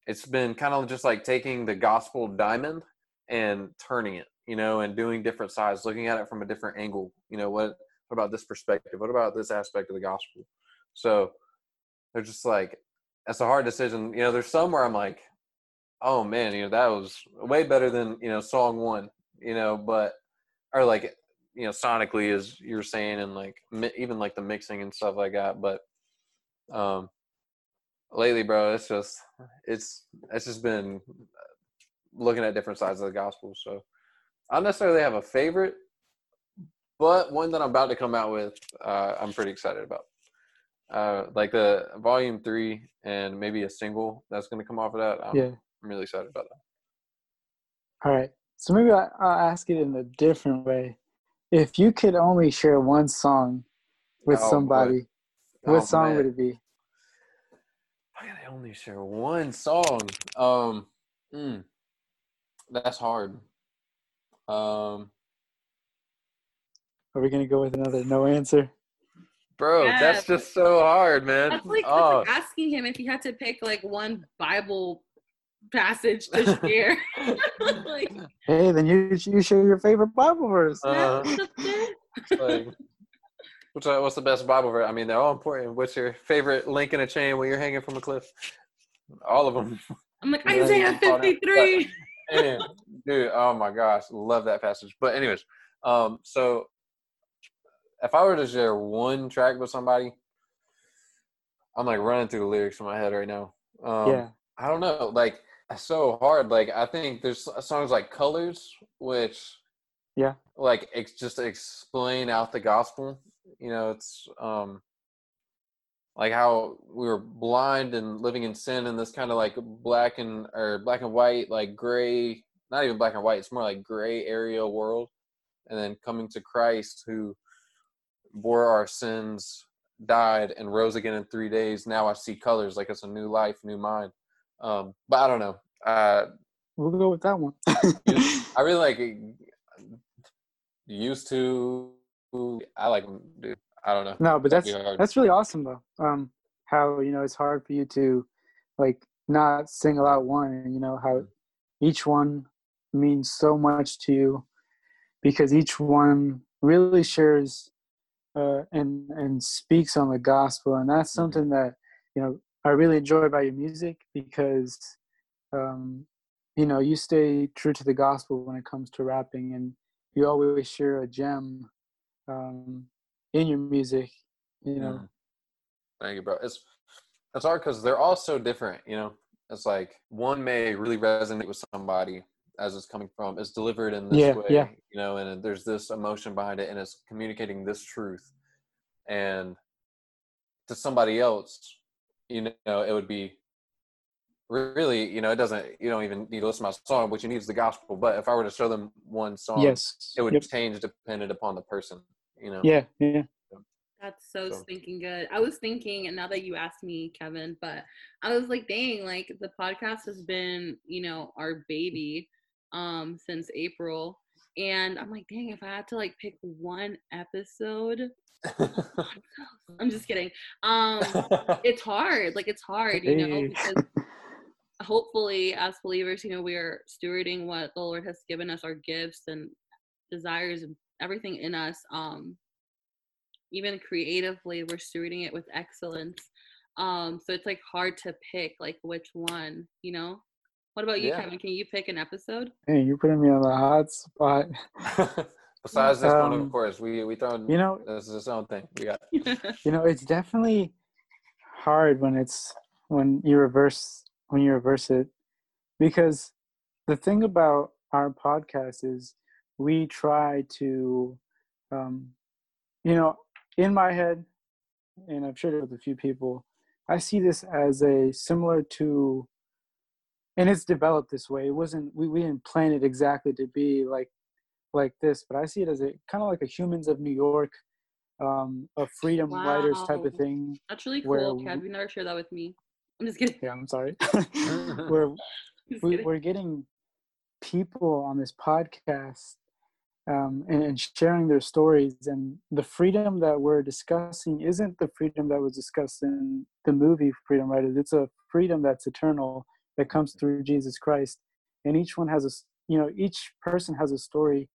it's been kind of just like taking the gospel diamond and turning it, you know, and doing different sides, looking at it from a different angle. You know, what what about this perspective? What about this aspect of the gospel? So they're just like, that's a hard decision. You know, there's some where I'm like, oh man, you know, that was way better than, you know, song one, you know, but, or like, you know, sonically, as you're saying, and like mi- even like the mixing and stuff like that. But, um, lately, bro, it's just, it's, it's just been looking at different sides of the gospel. So I don't necessarily have a favorite, but one that I'm about to come out with, uh, I'm pretty excited about. Uh, like the volume three and maybe a single that's going to come off of that. I'm, Yeah. I'm really excited about that. All right. So maybe I, I'll ask it in a different way. If you could only share one song with Oh, boy. somebody, Oh, what song man. would it be? Why can I only share one song? Um, mm, that's hard. Um, Are we gonna go with another no answer? bro, Yeah, that's just so hard, man. That's like, that's oh, like asking him if he had to pick like one Bible passage to share. like, Hey, then you you share your favorite Bible verse. Uh, like, what's the, what's the best Bible verse? I mean, they're all important. What's your favorite link in a chain when you're hanging from a cliff? All of them. I'm like Yeah, Isaiah you call that- 53. And, dude, oh my gosh, love that passage. But anyways, um, so if I were to share one track with somebody, I'm like running through the lyrics in my head right now. Um, yeah. I don't know, like it's so hard. Like I think there's songs like Colors, which Yeah. like ex- just explain out the gospel you know it's um like how we were blind and living in sin in this kind of like black and or black and white like gray not even black and white it's more like gray area world and then coming to christ who bore our sins died and rose again in three days now i see colors like it's a new life new mind um but i don't know uh We'll go with that one. i really like used to i like dude i don't know no, but That'd that's that's really awesome though. Um, how you know it's hard for you to like not single out one, and you know how each one means so much to you because each one really shares uh, and and speaks on the gospel, and that's Mm-hmm. something that you know I really enjoy about your music because um, you know you stay true to the gospel when it comes to rapping, and you always share a gem um, in your music. You know, Mm. Thank you, bro. It's it's hard because they're all so different. You know, it's like one may really resonate with somebody as it's coming from. It's delivered in this Yeah, way, yeah. you know, and there's this emotion behind it, and it's communicating this truth. And to somebody else, you know, it would be really, you know, it doesn't. You don't even need to listen to my song. What you need is the gospel. But if I were to show them one song, yes, it would Yep. change dependent upon the person. You know. yeah, yeah. That's so, So- stinking good. I was thinking, and now that you asked me, Kevin, but I was like, dang, like the podcast has been, you know, our baby um since April. And I'm like, dang, if I had to like pick one episode, I'm just kidding. Um, it's hard. Like it's hard, you know, because hopefully as believers, you know, we are stewarding what the Lord has given us, our gifts and desires and everything in us. Um, even creatively, we're stewarding it with excellence. Um, so it's like hard to pick like which one, you know. What about you, Yeah. Kevin? Can you pick an episode? Hey, you're putting me on the hot spot. Besides this one, Um, of course, we we throw You know, this is its own thing. We got you know, it's definitely hard when it's when you reverse when you reverse it, because the thing about our podcast is we try to, um, you know, in my head, and I've shared it with a few people. I see this as a similar to, and it's developed this way. It wasn't we, we didn't plan it exactly to be like like this, but I see it as a kind of like a Humans of New York, um, a freedom writers type of thing. That's really cool, we- Kev. You never shared that with me. I'm just kidding. Yeah, I'm sorry. Where Just we, kidding. we're getting people on this podcast um, and, and sharing their stories and the freedom that we're discussing isn't the freedom that was discussed in the movie freedom writers it's a freedom that's eternal that comes through jesus christ and each one has a you know each person has a story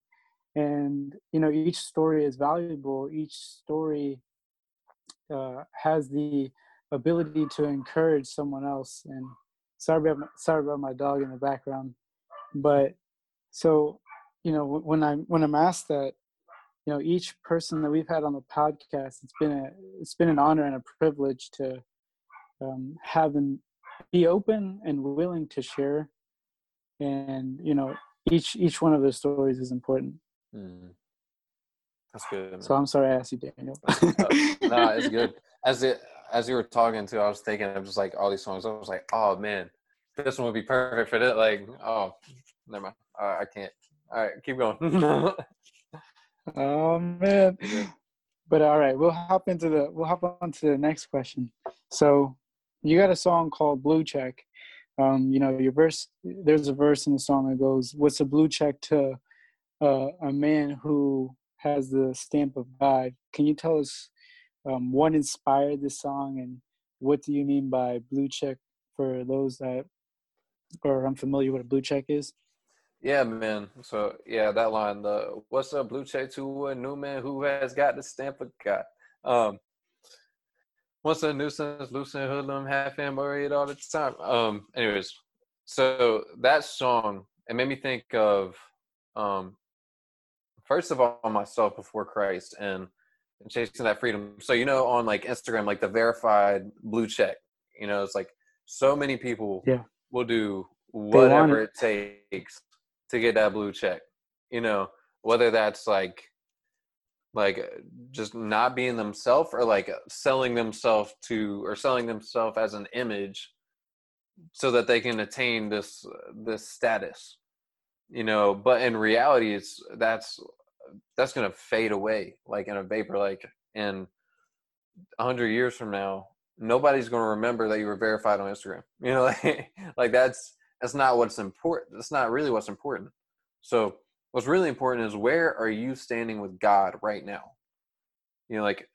and you know each story is valuable each story uh, has the ability to encourage someone else and sorry about my, sorry about my dog in the background but so you know when i'm when i'm asked that you know each person that we've had on the podcast it's been a it's been an honor and a privilege to um, have them be open and willing to share and you know each each one of their stories is important Mm. That's good. man. so i'm sorry i asked you daniel no, it's good. As it as you were talking to, I was thinking of just like all these songs. I was like, oh man, this one would be perfect for that. Like, oh, never mind. I can't. All right, keep going. oh man but all right we'll hop into the we'll hop on to the next question so you got a song called blue check um you know your verse there's a verse in the song that goes what's a blue check to uh, a man who has the stamp of god can you tell us um, what inspired this song and what do you mean by blue check for those that are unfamiliar what a blue check is Yeah, man. So yeah, that line, the what's up, blue check to a new man who has got the stamp of God. Um what's a nuisance, loose and hoodlum, half and worried all the time. Um, anyways, so that song, it made me think of um first of all myself before Christ and, and chasing that freedom. So you know on like Instagram, like the verified blue check, you know, it's like so many people Yeah. will do whatever it. it takes to get that blue check. You know, whether that's like like just not being themselves or like selling themselves to or selling themselves as an image so that they can attain this this status you know but in reality it's that's that's to fade away like in a vapor like in 100 years from now nobody's to remember that you were verified on instagram you know like, like that's that's not what's important that's not really what's important. So what's really important is where are you standing with god right now? You know like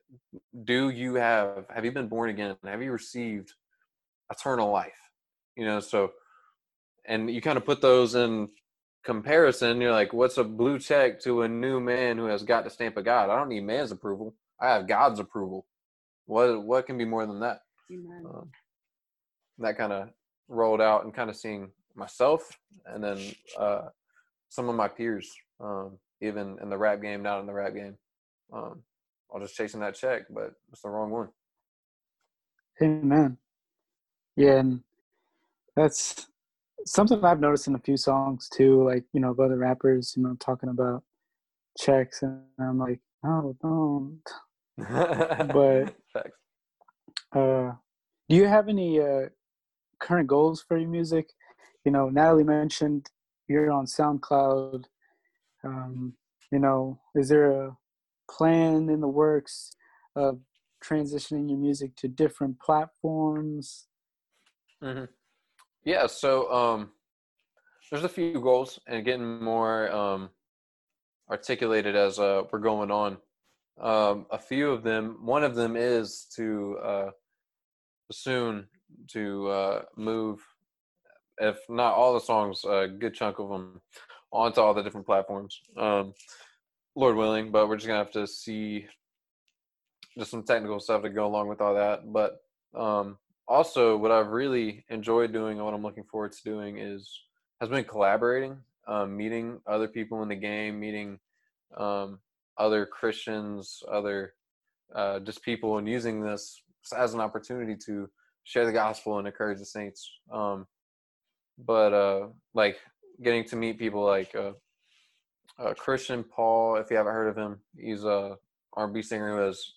do you have have you been born again? Have you received eternal life? You know so and you kind of put those in comparison you're like what's a blue check to a new man who has got the stamp of god? I don't need man's approval. I have god's approval. What what can be more than that? Um, that kind of rolled out and kind of seeing myself and then uh, some of my peers um, even in the rap game not in the rap game. Um, i was just chasing that check but it's the wrong one. Amen. Yeah and that's something I've noticed in a few songs too, like you know, of other rappers, you know, talking about checks, and I'm like, no, don't. but uh, do you have any uh, current goals for your music? You know, Natalie mentioned you're on SoundCloud. Um, you know, is there a plan in the works of transitioning your music to different platforms? Mm-hmm. Yeah, so um, there's a few goals and getting more um, articulated as uh, we're going on. Um, a few of them, one of them is to uh, soon to uh, move, if not all the songs, a good chunk of them onto all the different platforms. Um, Lord willing, but we're just gonna have to see just some technical stuff to go along with all that. But um, also what I've really enjoyed doing and what I'm looking forward to doing is has been collaborating, um, meeting other people in the game, meeting um, other Christians, other uh, just people, and using this as an opportunity to share the gospel and encourage the saints. Um, but uh, like getting to meet people like uh, Christian Paul, if you haven't heard of him, he's a R&B singer who has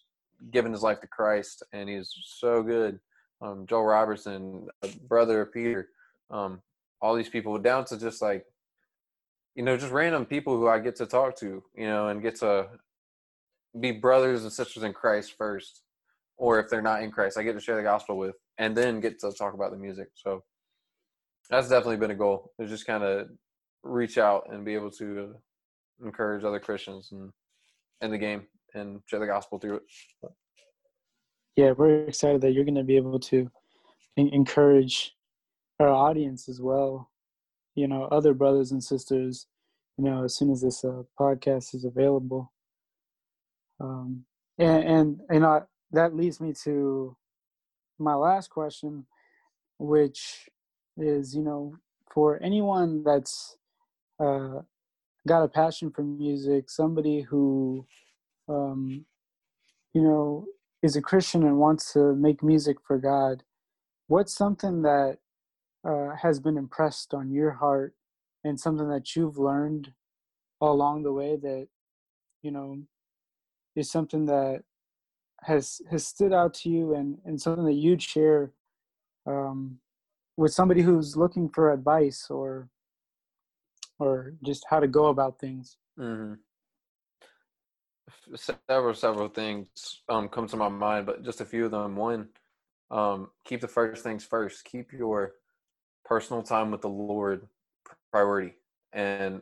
given his life to Christ, and he's so good um, Joel Robertson, brother of Peter, um, all these people down to just like, you know, just random people who I get to talk to, you know, and get to be brothers and sisters in Christ first, or if they're not in Christ, I get to share the gospel with, and then get to talk about the music. So that's definitely been a goal. To just kind of reach out and be able to encourage other Christians and in the game and share the gospel through it yeah, we're excited that you're going to be able to encourage our audience as well. You know, other brothers and sisters. You know, as soon as this uh, podcast is available. Um, and and you know that leads me to my last question, which is you know for anyone that's uh, got a passion for music, somebody who um, you know is a Christian and wants to make music for God, what's something that uh, has been impressed on your heart and something that you've learned along the way that you know is something that has has stood out to you and and something that you'd share um, with somebody who's looking for advice or or just how to go about things? Mm-hmm several several things um come to my mind, but just a few of them. One, um, keep the first things first. Keep your personal time with the Lord priority, and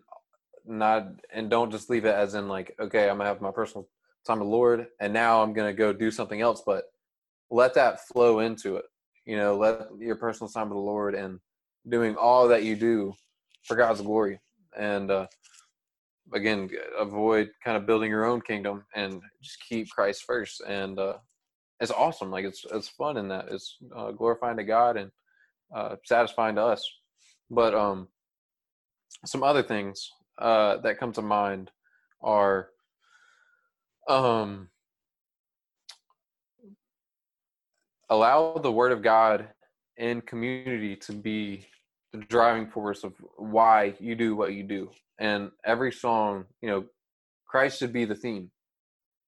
not and don't just leave it as in like, okay, I'm gonna have my personal time with the Lord, and now I'm gonna go do something else. But let that flow into it. You know, let your personal time with the Lord and doing all that you do for God's glory. And uh, again avoid kind of building your own kingdom and just keep christ first and uh it's awesome like it's it's fun in that it's uh, glorifying to god and uh satisfying to us. But um some other things uh that come to mind are um allow the word of god in community to be the driving force of why you do what you do and every song, you know, Christ should be the theme.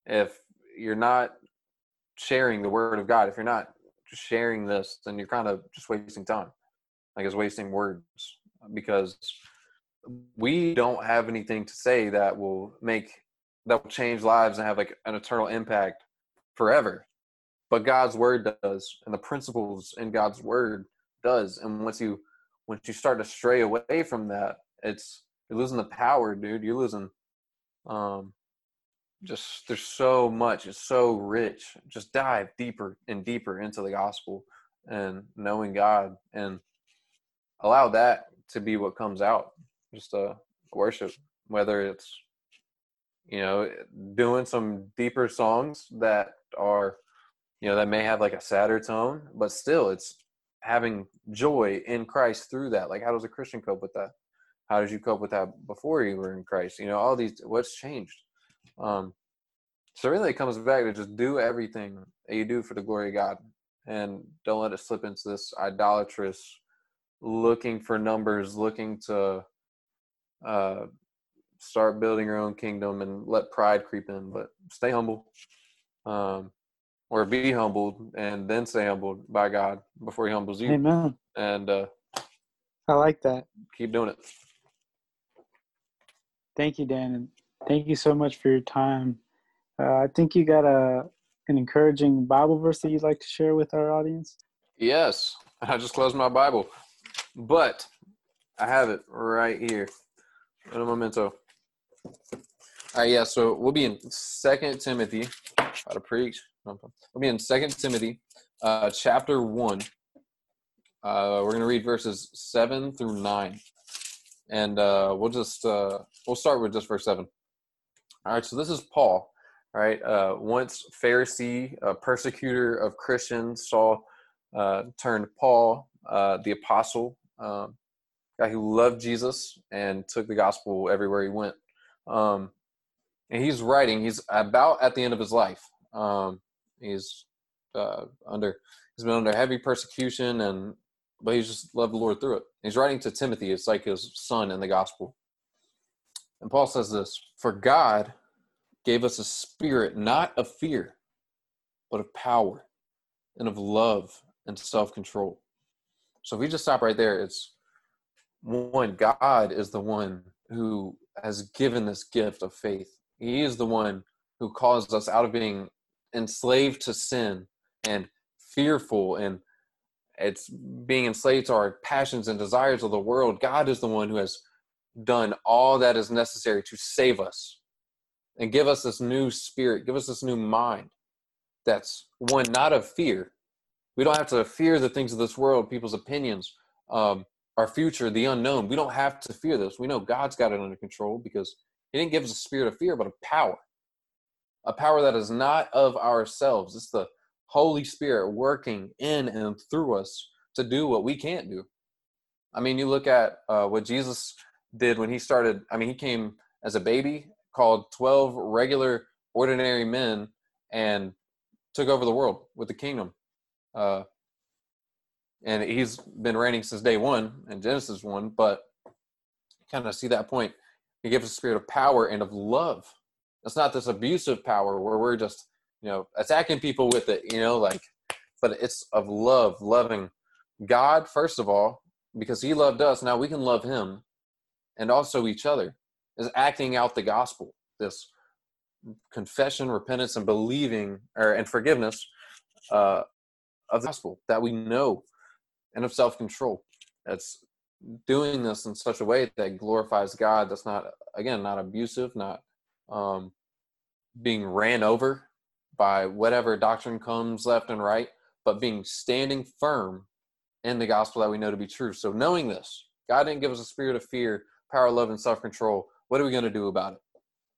if you're not sharing the word of God, if you're not sharing this, then you're kind of just wasting time. Like it's wasting words because we don't have anything to say that will make that will change lives and have like an eternal impact forever. But God's word does, and the principles in God's word does. And once you once you start to stray away from that, it's you're losing the power, dude. You're losing um just there's so much. It's so rich. Just dive deeper and deeper into the gospel and knowing god and allow that to be what comes out. Just uh worship whether it's you know doing some deeper songs that are you know that may have like a sadder tone but still it's having joy in christ through that? Like how does a christian cope with that? How did you cope with that before you were in christ? You know all these what's changed? Um, so really, it comes back to just do everything that you do for the glory of God, and don't let it slip into this idolatrous looking for numbers, looking to uh, start building your own kingdom, and let pride creep in. But stay humble, um, or be humbled, and then stay humbled by God before He humbles you. Amen. And uh, I like that. keep doing it. Thank you, Dan, and thank you so much for your time. Uh, I think you got a an encouraging Bible verse that you'd like to share with our audience. Yes, I just closed my Bible, but I have it right here in a memento. All right, yeah. So we'll be in Second Timothy. How to preach? We'll be in Second Timothy, uh, chapter one. Uh, we're gonna read verses seven through nine, and uh, we'll just uh, we'll start with just verse seven. All right. So this is Paul right? Uh, once Pharisee, a persecutor of Christians, Saul uh, turned Paul, the apostle, um, guy who loved Jesus and took the gospel everywhere he went. Um, and he's writing. He's about at the end of his life. Um, he's uh, under. He's been under heavy persecution, and but he's just loved the Lord through it. He's writing to Timothy. It's like his son in the gospel. And Paul says this: For God gave us a spirit not of fear, but of power and of love and self control. So if we just stop right there, it's one, God is the one who has given this gift of faith. He is the one who calls us out of being enslaved to sin and fearful and it's being enslaved to our passions and desires of the world. God is the one who has done all that is necessary to save us and give us this new spirit, give us this new mind that's one, not of fear. We don't have to fear the things of this world, people's opinions, um, our future, the unknown. We don't have to fear this. We know God's got it under control because He didn't give us a spirit of fear, but of power. A power that is not of ourselves. It's the Holy Spirit working in and through us to do what we can't do. I mean, you look at uh, what Jesus did when he started. I mean, he came as a baby called 12 regular ordinary men and took over the world with the kingdom uh, and he's been reigning since day one in genesis 1 but kind of see that point he gives a spirit of power and of love it's not this abusive power where we're just you know attacking people with it you know like but it's of love loving god first of all because he loved us now we can love him and also each other is acting out the gospel, this confession, repentance, and believing or and forgiveness uh, of the gospel that we know, and of self control. That's doing this in such a way that glorifies God. That's not again not abusive, not um, being ran over by whatever doctrine comes left and right, but being standing firm in the gospel that we know to be true. So knowing this, God didn't give us a spirit of fear, power, love, and self control, what are we going to do about it?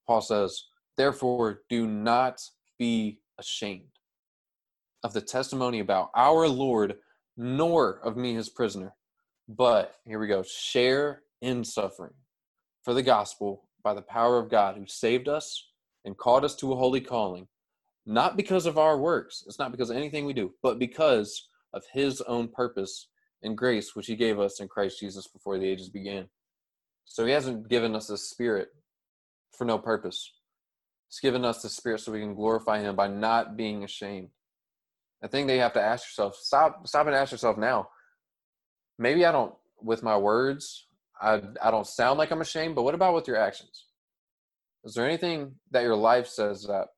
Paul says, Therefore, do not be ashamed of the testimony about our Lord, nor of me, his prisoner. But, here we go, share in suffering for the gospel by the power of God who saved us and called us to a holy calling, not because of our works, it's not because of anything we do, but because of his own purpose and grace which he gave us in Christ Jesus before the ages began. So he hasn't given us a spirit for no purpose. He's given us the Spirit so we can glorify Him by not being ashamed. I think that you have to ask yourself, stop, stop and ask yourself now. Maybe I don't, with my words, I, I don't sound like I'm ashamed, but what about with your actions? Is there anything that your life says that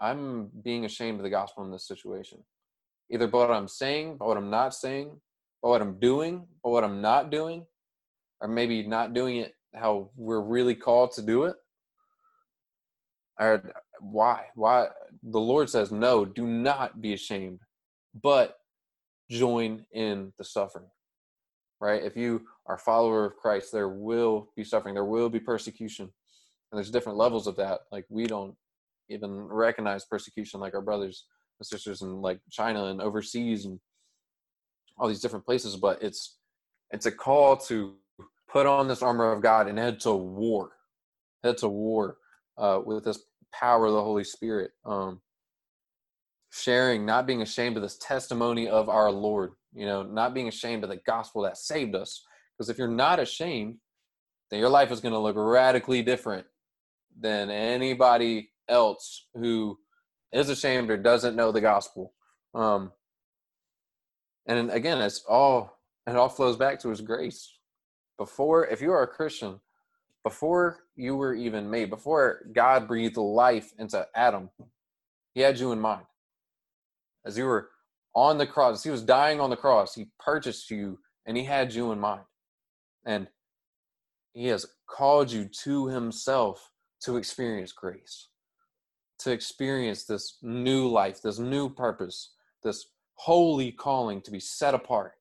I'm being ashamed of the gospel in this situation? Either by what I'm saying, by what I'm not saying, by what I'm doing, by what I'm not doing, or maybe not doing it how we're really called to do it? Or why? Why? The Lord says, no, do not be ashamed, but join in the suffering. Right? If you are follower of Christ, there will be suffering, there will be persecution. And there's different levels of that. Like we don't even recognize persecution like our brothers and sisters in like China and overseas and all these different places, but it's it's a call to put on this armor of God and head to war. Head to war uh, with this power of the Holy Spirit. Um, sharing, not being ashamed of this testimony of our Lord, you know, not being ashamed of the gospel that saved us. Because if you're not ashamed, then your life is going to look radically different than anybody else who is ashamed or doesn't know the gospel. Um, and again, it's all it all flows back to His grace. Before, if you are a Christian, before you were even made, before God breathed life into Adam, He had you in mind. As you were on the cross, He was dying on the cross, He purchased you and He had you in mind. And He has called you to Himself to experience grace, to experience this new life, this new purpose, this holy calling to be set apart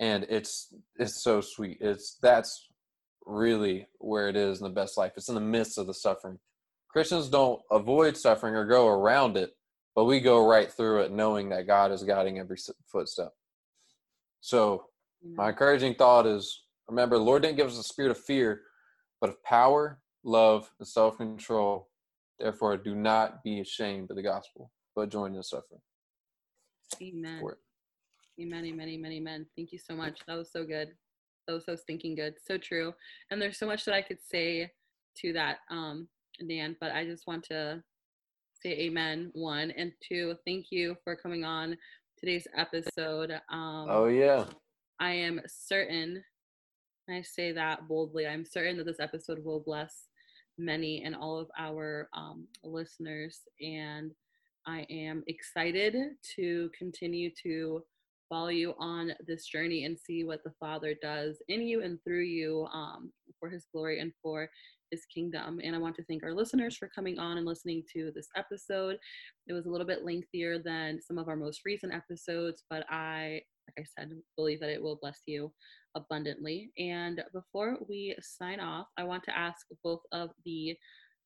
and it's it's so sweet it's that's really where it is in the best life. It's in the midst of the suffering. Christians don't avoid suffering or go around it, but we go right through it knowing that God is guiding every footstep. So, my encouraging thought is remember, the Lord didn't give us a spirit of fear, but of power, love, and self control. Therefore, do not be ashamed of the gospel, but join in the suffering. Amen. Amen, amen, amen, amen. Thank you so much. That was so good so so stinking good so true and there's so much that i could say to that um dan but i just want to say amen one and two thank you for coming on today's episode. Um oh yeah. I am certain i say that boldly i'm certain that this episode will bless many and all of our um, listeners and i am excited to continue to follow you on this journey and see what the Father does in you and through you um, for His glory and for His kingdom. And I want to thank our listeners for coming on and listening to this episode. It was a little bit lengthier than some of our most recent episodes, but I, like I said, believe that it will bless you abundantly. And before we sign off, I want to ask both of the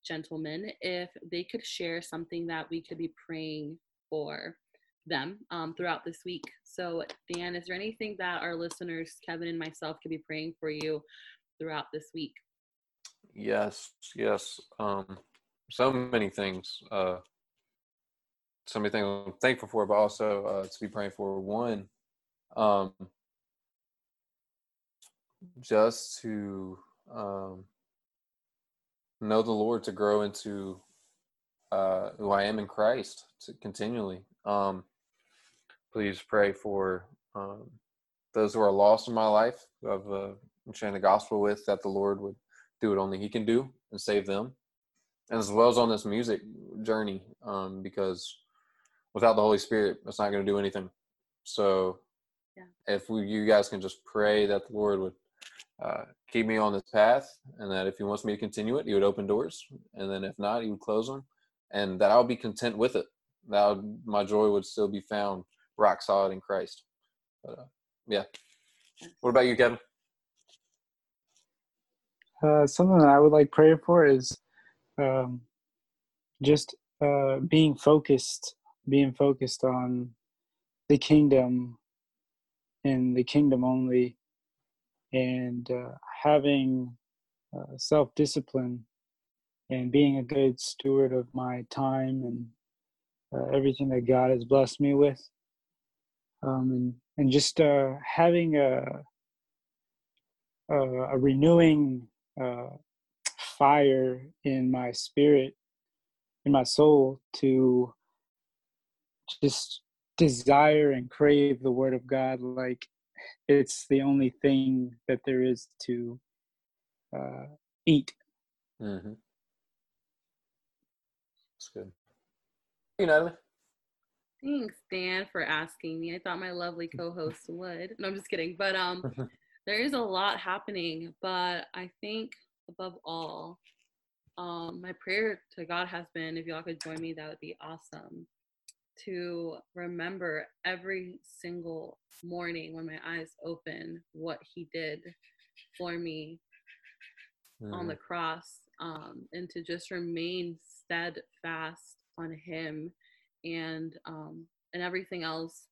gentlemen if they could share something that we could be praying for them um, throughout this week. So, Dan, is there anything that our listeners, Kevin and myself, could be praying for you throughout this week? Yes, yes. Um, so many things. Uh, so many things I'm thankful for, but also uh, to be praying for. One, um, just to um, know the Lord, to grow into uh, who I am in Christ, continually. Um, please pray for um, those who are lost in my life, who I've uh, sharing the gospel with, that the Lord would do what only He can do and save them, as well as on this music journey, um, because without the Holy Spirit, it's not going to do anything. So, yeah. if we, you guys can just pray that the Lord would uh, keep me on this path, and that if He wants me to continue it, He would open doors, and then if not, He would close them, and that I'll be content with it. That would, my joy would still be found rock solid in Christ. But uh, yeah. What about you, Kevin? Uh, something that I would like prayer for is um, just uh, being focused, being focused on the kingdom and the kingdom only, and uh, having uh, self discipline and being a good steward of my time and uh, everything that God has blessed me with. Um, and and just having a a, a renewing uh, fire in my spirit, in my soul to just desire and crave the word of God like it's the only thing that there is to uh, eat. Mm-hmm. That's good. You, Natalie. Thanks, Dan, for asking me. I thought my lovely co-host would. No, I'm just kidding. But um, there is a lot happening. But I think above all, um, my prayer to God has been, if y'all could join me, that would be awesome. To remember every single morning when my eyes open what He did for me mm. on the cross, um, and to just remain steadfast on Him and um, and everything else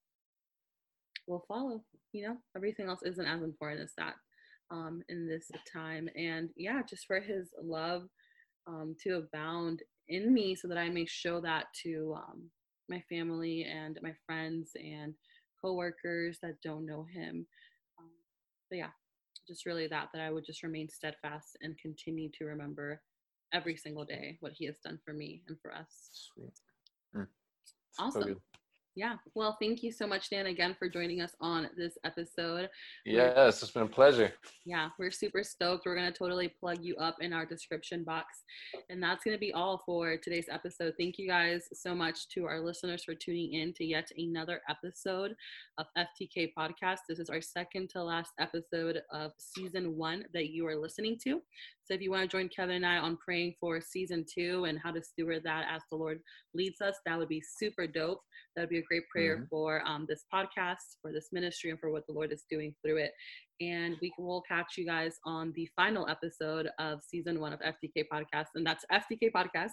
will follow. You know, everything else isn't as important as that um, in this time. And yeah, just for His love um, to abound in me, so that I may show that to um, my family and my friends and coworkers that don't know Him. Um, but yeah, just really that that I would just remain steadfast and continue to remember every single day what He has done for me and for us. Sweet. Awesome. So yeah. Well, thank you so much, Dan, again for joining us on this episode. Yes, it's been a pleasure. Yeah, we're super stoked. We're going to totally plug you up in our description box. And that's going to be all for today's episode. Thank you guys so much to our listeners for tuning in to yet another episode of FTK Podcast. This is our second to last episode of season one that you are listening to. So if you want to join Kevin and I on praying for season two and how to steward that as the Lord leads us, that would be super dope. That would be a great prayer mm-hmm. for um, this podcast, for this ministry, and for what the Lord is doing through it. And we will catch you guys on the final episode of season one of FTK Podcast. And that's FTK Podcast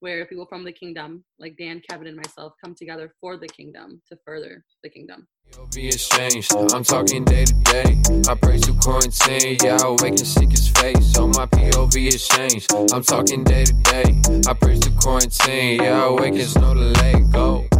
where people from the kingdom, like Dan, Kevin, and myself, come together for the kingdom to further the kingdom. Be exchanged. I'm talking day to day. I praise through quarantine. Yeah, I wake and seek his face. So my POV is changed. I'm talking day to day. I praise through quarantine. Yeah, I wake and know the let go.